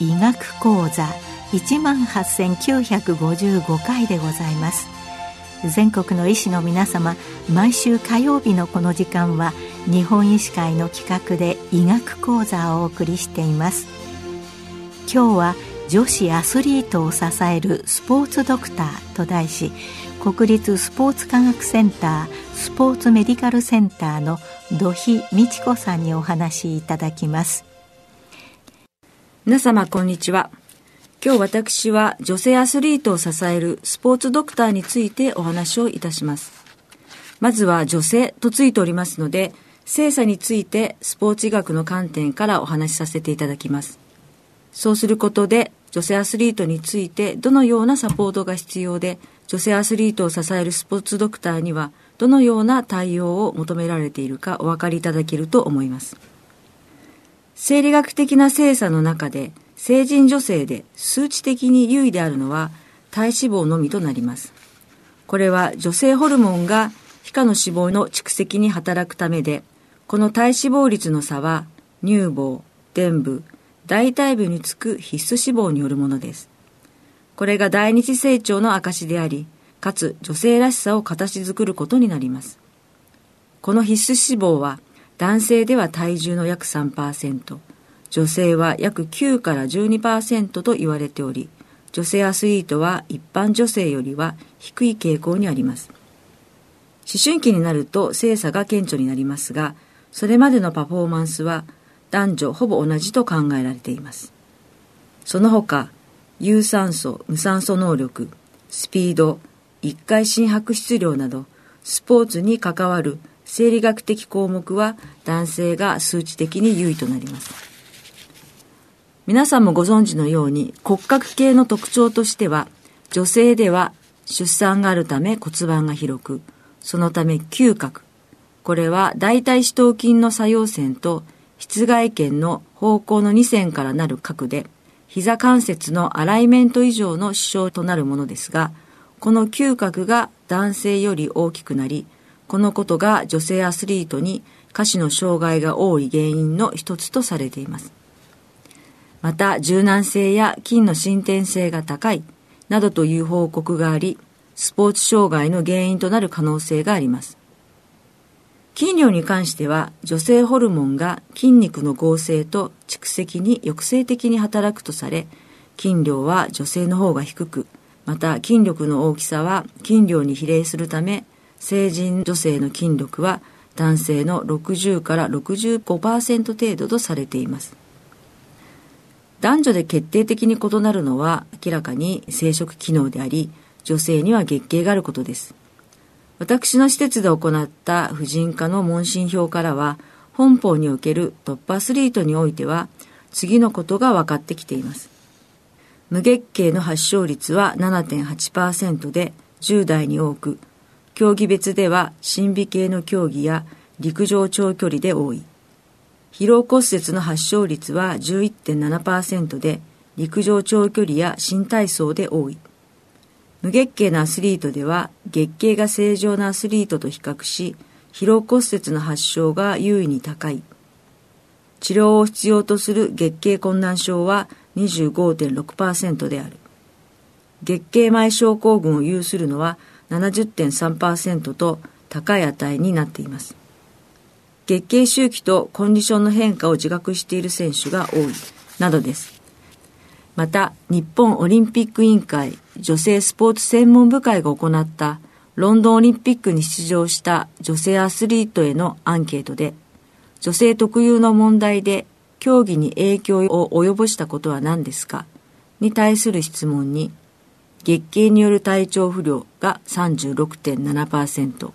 医学講座1万8955回でございます。全国の医師の皆様毎週火曜日のこの時間は日本医師会の企画で医学講座をお送りしています。今日は女子アスリートを支えるスポーツドクターと題し国立スポーツ科学センタースポーツメディカルセンターの土肥美智子さんにお話しいただきます。皆様こんにちは。今日私は女性アスリートを支えるスポーツドクターについてお話をいたしますまずは女性とついておりますので性差についてスポーツ医学の観点からお話しさせていただきますそうすることで女性アスリートについてどのようなサポートが必要で女性アスリートを支えるスポーツドクターにはどのような対応を求められているかお分かりいただけると思います。生理学的な性差の中で成人女性で数値的に優位であるのは体脂肪のみとなります。これは女性ホルモンが皮下の脂肪の蓄積に働くためで、この体脂肪率の差は乳房、臀部、大腿部につく必須脂肪によるものです。これが第二次成長の証であり、かつ女性らしさを形作ることになります。この必須脂肪は男性では体重の約3%、女性は約9から12%と言われており、女性アスリートは一般女性よりは低い傾向にあります。思春期になると性差が顕著になりますが、それまでのパフォーマンスは男女ほぼ同じと考えられています。その他、有酸素、無酸素能力、スピード、一回心拍質量など、スポーツに関わる生理学的項目は男性が数値的に優位となります。皆さんもご存知のように骨格系の特徴としては、女性では出産があるため骨盤が広く、そのため嗅覚。これは大腿四頭筋の作用線と室外腱の方向の2線からなる角で、膝関節のアライメント以上の支障となるものですが、この嗅覚が男性より大きくなり、このことが女性アスリートに下肢の障害が多い原因の一つとされています。また、柔軟性や筋の進展性が高いなどという報告があり、スポーツ障害の原因となる可能性があります。筋量に関しては女性ホルモンが筋肉の合成と蓄積に抑制的に働くとされ筋量は女性の方が低くまた筋力の大きさは筋量に比例するため成人女性の筋力は男性の60から65%程度とされています男女で決定的に異なるのは明らかに生殖機能であり女性には月経があることです私の施設で行った婦人科の問診票からは、本邦におけるトップアスリートにおいては、次のことが分かってきています。無月経の発症率は7.8%で10代に多く、競技別では神秘系の競技や陸上長距離で多い。疲労骨折の発症率は11.7%で陸上長距離や新体操で多い。無月経のアスリートでは月経が正常なアスリートと比較し疲労骨折の発症が優位に高い。治療を必要とする月経困難症は25.6%である。月経前症候群を有するのは70.3%と高い値になっています。月経周期とコンディションの変化を自覚している選手が多いなどです。また、日本オリンピック委員会女性スポーツ専門部会が行ったロンドンオリンピックに出場した女性アスリートへのアンケートで、女性特有の問題で競技に影響を及ぼしたことは何ですかに対する質問に、月経による体調不良が36.7%、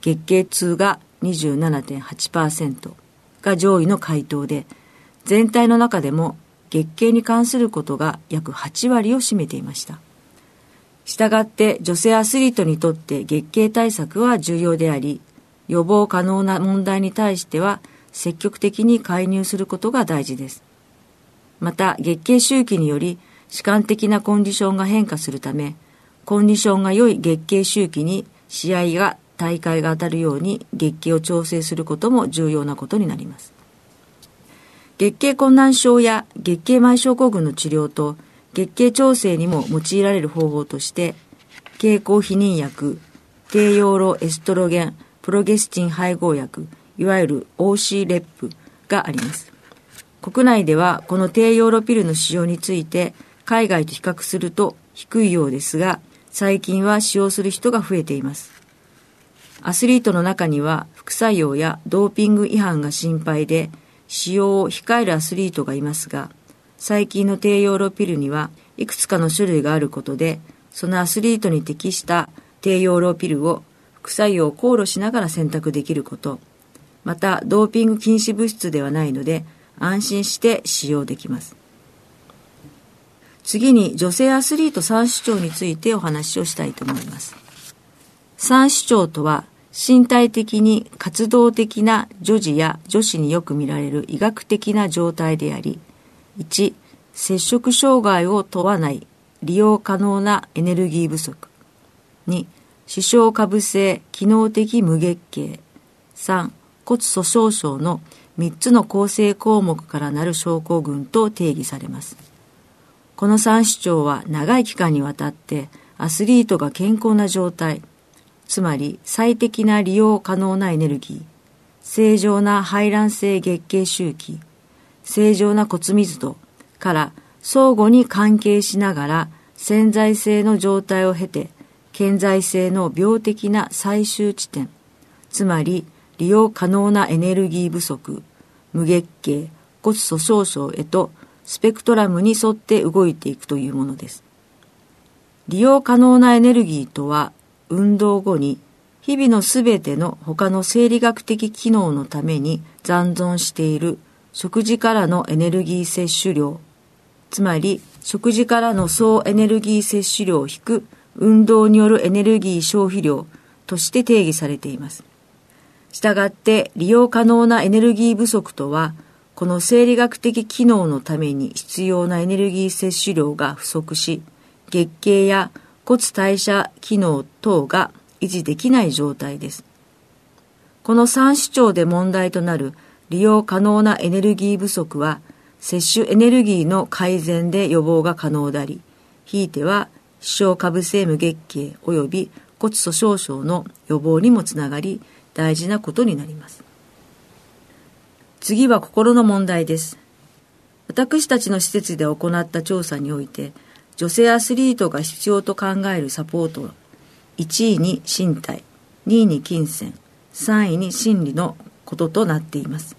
月経痛が27.8%が上位の回答で、全体の中でも月経に関することが約8割を占めていました。したがって女性アスリートにとって月経対策は重要であり、予防可能な問題に対しては積極的に介入することが大事です。また、月経周期により主観的なコンディションが変化するため、コンディションが良い月経周期に試合が大会が当たるように月経を調整することも重要なことになります。月経困難症や月経前症候群の治療と月経調整にも用いられる方法として、経口避妊薬、低用路エストロゲン、プロゲスチン配合薬、いわゆる OC レップがあります。国内ではこの低用路ピルの使用について海外と比較すると低いようですが、最近は使用する人が増えています。アスリートの中には副作用やドーピング違反が心配で使用を控えるアスリートがいますが、最近の低用路ピルにはいくつかの種類があることで、そのアスリートに適した低用路ピルを副作用を考慮しながら選択できること、またドーピング禁止物質ではないので安心して使用できます。次に女性アスリート三主張についてお話をしたいと思います。三主張とは身体的に活動的な女児や女子によく見られる医学的な状態であり、1、接触障害を問わない利用可能なエネルギー不足。2、視床下部性機能的無月経。3、骨粗鬆症の3つの構成項目からなる症候群と定義されます。この3主張は長い期間にわたってアスリートが健康な状態、つまり最適な利用可能なエネルギー、正常な排卵性月経周期、正常な骨密度から相互に関係しながら潜在性の状態を経て顕在性の病的な最終地点つまり利用可能なエネルギー不足無月経骨粗鬆症へとスペクトラムに沿って動いていくというものです。利用可能なエネルギーとは運動後に日々のすべての他の生理学的機能のために残存している食事からのエネルギー摂取量、つまり食事からの総エネルギー摂取量を引く運動によるエネルギー消費量として定義されています。したがって利用可能なエネルギー不足とは、この生理学的機能のために必要なエネルギー摂取量が不足し、月経や骨代謝機能等が維持できない状態です。この3主張で問題となる利用可能なエネルギー不足は、摂取エネルギーの改善で予防が可能であり、ひいては、視床下部性無月経及び骨粗鬆症の予防にもつながり、大事なことになります。次は心の問題です。私たちの施設で行った調査において、女性アスリートが必要と考えるサポートは、1位に身体、2位に金銭、3位に心理のこととなっています。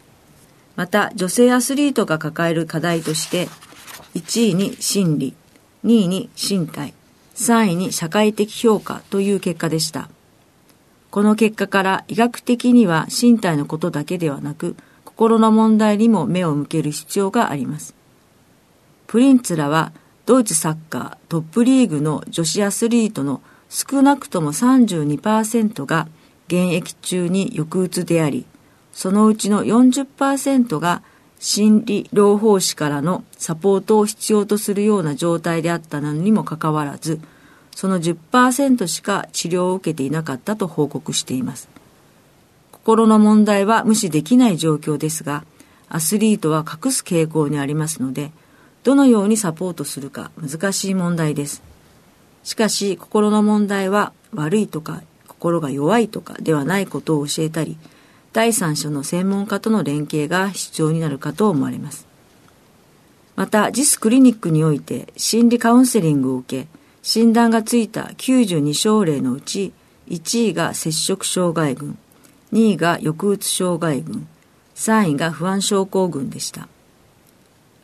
また女性アスリートが抱える課題として1位に心理2位に身体3位に社会的評価という結果でしたこの結果から医学的には身体のことだけではなく心の問題にも目を向ける必要がありますプリンツらはドイツサッカートップリーグの女子アスリートの少なくとも32%が現役中に抑うつでありそのうちの40%が心理療法士からのサポートを必要とするような状態であったのにもかかわらず、その10%しか治療を受けていなかったと報告しています。心の問題は無視できない状況ですが、アスリートは隠す傾向にありますので、どのようにサポートするか難しい問題です。しかし、心の問題は悪いとか心が弱いとかではないことを教えたり、第三者の専門家との連携が必要になるかと思われます。また、JIS クリニックにおいて心理カウンセリングを受け、診断がついた92症例のうち、1位が摂食障害群、2位が抑うつ障害群、3位が不安症候群でした。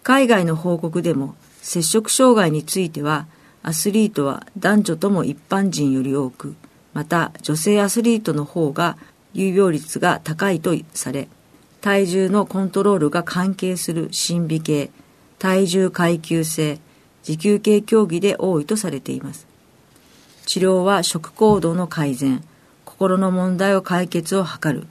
海外の報告でも、摂食障害については、アスリートは男女とも一般人より多く、また女性アスリートの方が有病率が高いとされ、体重のコントロールが関係する心美系、体重階級性、持久系競技で多いとされています。治療は食行動の改善、心の問題を解決を図る、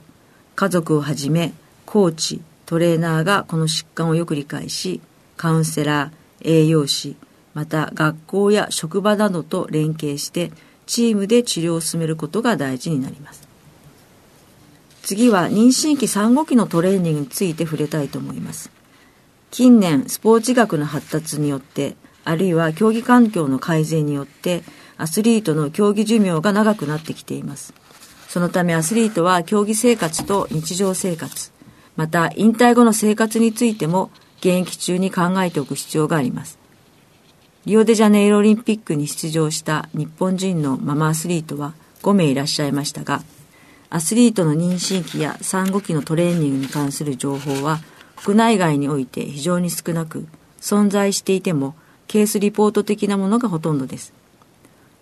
家族をはじめコーチ、トレーナーがこの疾患をよく理解し、カウンセラー、栄養士、また学校や職場などと連携してチームで治療を進めることが大事になります。次は妊娠期産後期のトレーニングについて触れたいと思います。近年、スポーツ学の発達によって、あるいは競技環境の改善によって、アスリートの競技寿命が長くなってきています。そのためアスリートは競技生活と日常生活、また引退後の生活についても現役中に考えておく必要があります。リオデジャネイロオリンピックに出場した日本人のママアスリートは5名いらっしゃいましたが、アスリートの妊娠期や産後期のトレーニングに関する情報は国内外において非常に少なく、存在していてもケースリポート的なものがほとんどです。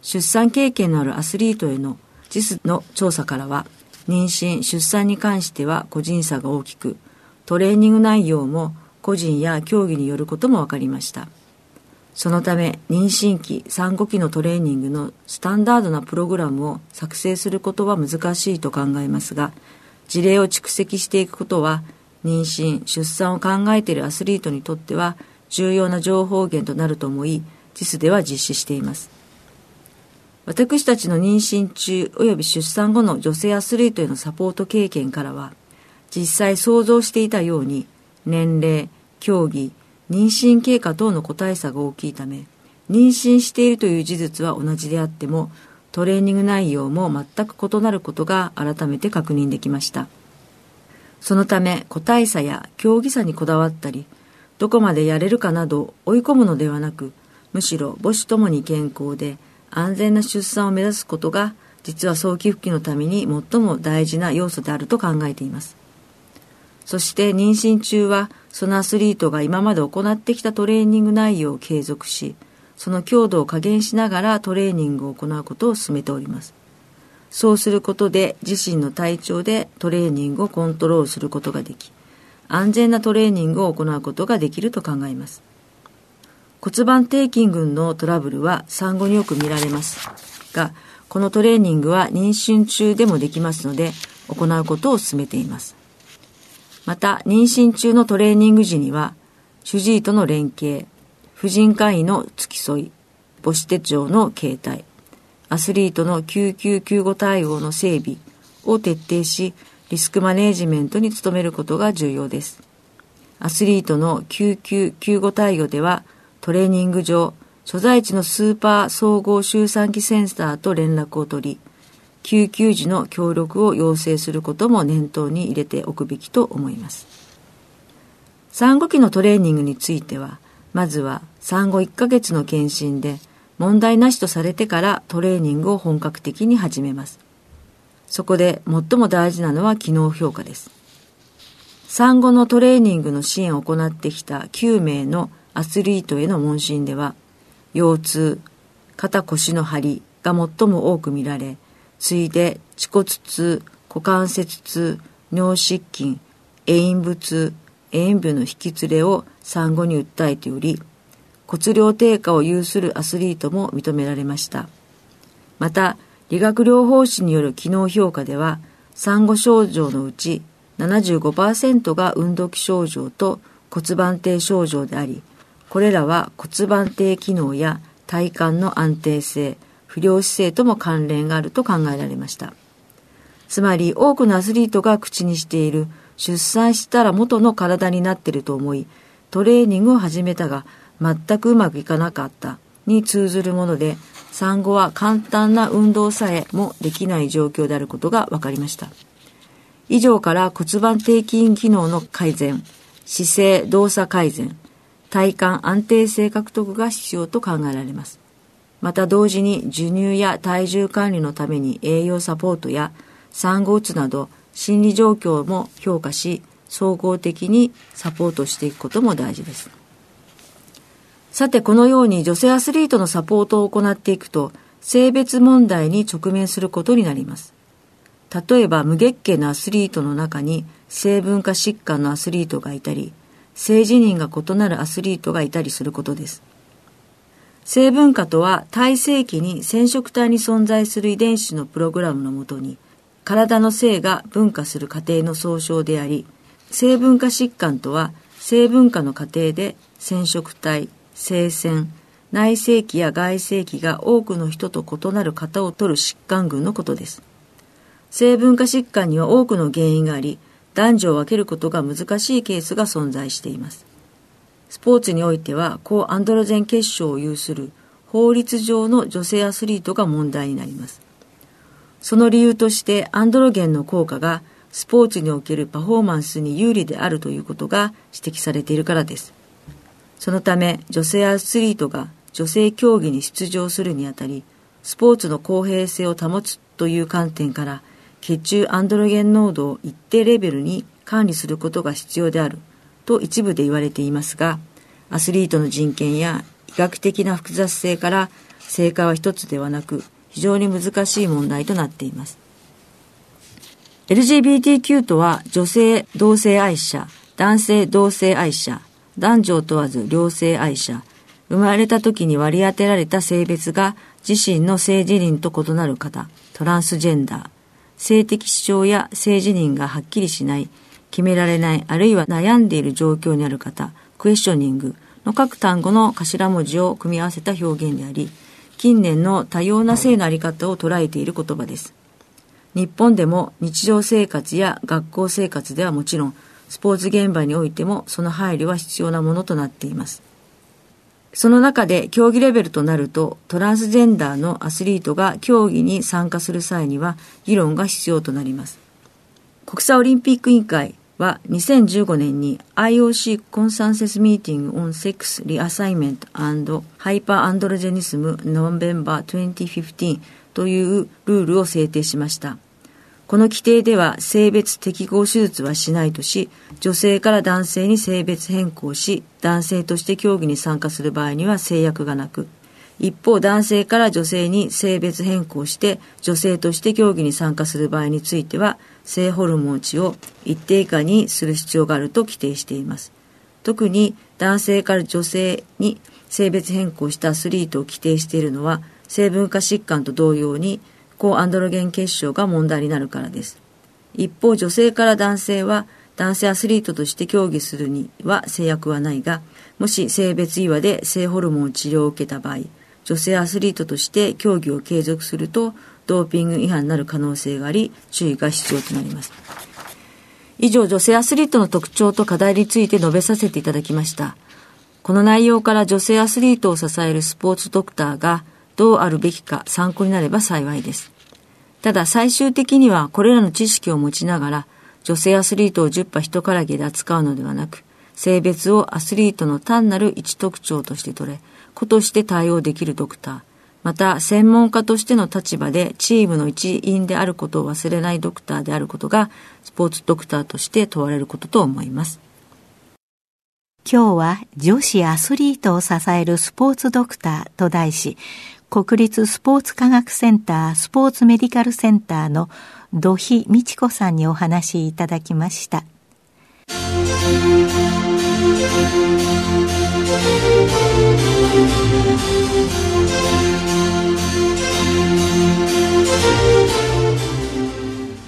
出産経験のあるアスリートへの実の調査からは、妊娠、出産に関しては個人差が大きく、トレーニング内容も個人や競技によることも分かりました。そのため、妊娠期、産後期のトレーニングのスタンダードなプログラムを作成することは難しいと考えますが、事例を蓄積していくことは、妊娠、出産を考えているアスリートにとっては重要な情報源となると思い、JIS では実施しています。私たちの妊娠中及び出産後の女性アスリートへのサポート経験からは、実際想像していたように、年齢、競技、妊娠経過等の個体差が大きいため、妊娠しているという事実は同じであっても、トレーニング内容も全く異なることが改めて確認できました。そのため、個体差や競技差にこだわったり、どこまでやれるかなど追い込むのではなく、むしろ母子ともに健康で、安全な出産を目指すことが実は早期復帰のために最も大事な要素であると考えています。そして妊娠中はそのアスリートが今まで行ってきたトレーニング内容を継続し、その強度を加減しながらトレーニングを行うことを進めております。そうすることで自身の体調でトレーニングをコントロールすることができ、安全なトレーニングを行うことができると考えます。骨盤底筋群のトラブルは産後によく見られますが、このトレーニングは妊娠中でもできますので、行うことを進めています。また、妊娠中のトレーニング時には、主治医との連携、婦人科医の付き添い、母子手帳の携帯、アスリートの救急救護対応の整備を徹底し、リスクマネージメントに努めることが重要です。アスリートの救急救護対応では、トレーニング上、所在地のスーパー総合周産期センサーと連絡を取り、救急時の協力を要請することも念頭に入れておくべきと思います。産後期のトレーニングについては、まずは産後1ヶ月の検診で問題なしとされてからトレーニングを本格的に始めます。そこで最も大事なのは機能評価です。産後のトレーニングの支援を行ってきた9名のアスリートへの問診では、腰痛、肩腰の張りが最も多く見られ、次いで恥骨痛、股関節痛、尿失禁、遠部痛、遠部の引き連れを産後に訴えており、骨量低下を有するアスリートも認められました。また、理学療法士による機能評価では、産後症状のうち75%が運動器症状と骨盤底症状であり、これらは骨盤底機能や体幹の安定性、不良姿勢とも関連があると考えられました。つまり多くのアスリートが口にしている出産したら元の体になっていると思い、トレーニングを始めたが全くうまくいかなかったに通ずるもので、産後は簡単な運動さえもできない状況であることが分かりました。以上から骨盤底筋機能の改善、姿勢動作改善、体幹安定性獲得が必要と考えられます。また同時に授乳や体重管理のために栄養サポートや産後うつなど心理状況も評価し、総合的にサポートしていくことも大事です。さて、このように女性アスリートのサポートを行っていくと、性別問題に直面することになります。例えば、無月経のアスリートの中に性分化疾患のアスリートがいたり、性自認が異なるアスリートがいたりすることです。性文化とは体性期に染色体に存在する遺伝子のプログラムのもとに体の性が分化する過程の総称であり性文化疾患とは性文化の過程で染色体、性腺、内性器や外性器が多くの人と異なる型を取る疾患群のことです。性文化疾患には多くの原因があり、男女を分けることが難しいケースが存在しています。スポーツにおいては、高アンドロジェン結晶を有する法律上の女性アスリートが問題になります。その理由としてアンドロゲンの効果がスポーツにおけるパフォーマンスに有利であるということが指摘されているからです。そのため女性アスリートが女性競技に出場するにあたり、スポーツの公平性を保つという観点から血中アンドロゲン濃度を一定レベルに管理することが必要であると一部で言われていますが、アスリートの人権や医学的な複雑性から正解は一つではなく非常に難しい問題となっています。LGBTQ とは女性同性愛者、男性同性愛者、男女を問わず両性愛者、生まれた時に割り当てられた性別が自身の性自認と異なる方、トランスジェンダー、性的主張や性自認がはっきりしない、決められない、あるいは悩んでいる状況にある方、クエスチョニングの各単語の頭文字を組み合わせた表現であり、近年の多様な性のあり方を捉えている言葉です。日本でも日常生活や学校生活ではもちろん、スポーツ現場においてもその配慮は必要なものとなっています。その中で競技レベルとなるとトランスジェンダーのアスリートが競技に参加する際には議論が必要となります。国際オリンピック委員会は2015年に IOC コンサンセスミーティング on Sex Reassignment and Hyperandrogenism November 2015というルールを制定しました。この規定では性別適合手術はしないとし、女性から男性に性別変更し、男性として競技に参加する場合には制約がなく、一方男性から女性に性別変更して女性として競技に参加する場合については性ホルモン値を一定以下にする必要があると規定しています。特に男性から女性に性別変更したアスリートを規定しているのは性分化疾患と同様に高アンドロゲン結晶が問題になるからです。一方、女性から男性は男性アスリートとして競技するには制約はないが、もし性別違和で性ホルモン治療を受けた場合、女性アスリートとして競技を継続すると、ドーピング違反になる可能性があり、注意が必要となります。以上、女性アスリートの特徴と課題について述べさせていただきました。この内容から女性アスリートを支えるスポーツドクターが、どうあるべきか参考になれば幸いです。ただ最終的にはこれらの知識を持ちながら女性アスリートを10羽一からげで扱うのではなく性別をアスリートの単なる一特徴として取れ子として対応できるドクター。また専門家としての立場でチームの一員であることを忘れないドクターであることがスポーツドクターとして問われることと思います。今日は女子アスリートを支えるスポーツドクターと題し国立スポーツ科学センタースポーツメディカルセンターの土肥美智子さんにお話いただきました。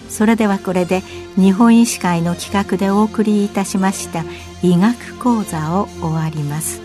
それではこれで日本医師会の企画でお送りいたしました医学講座を終わります。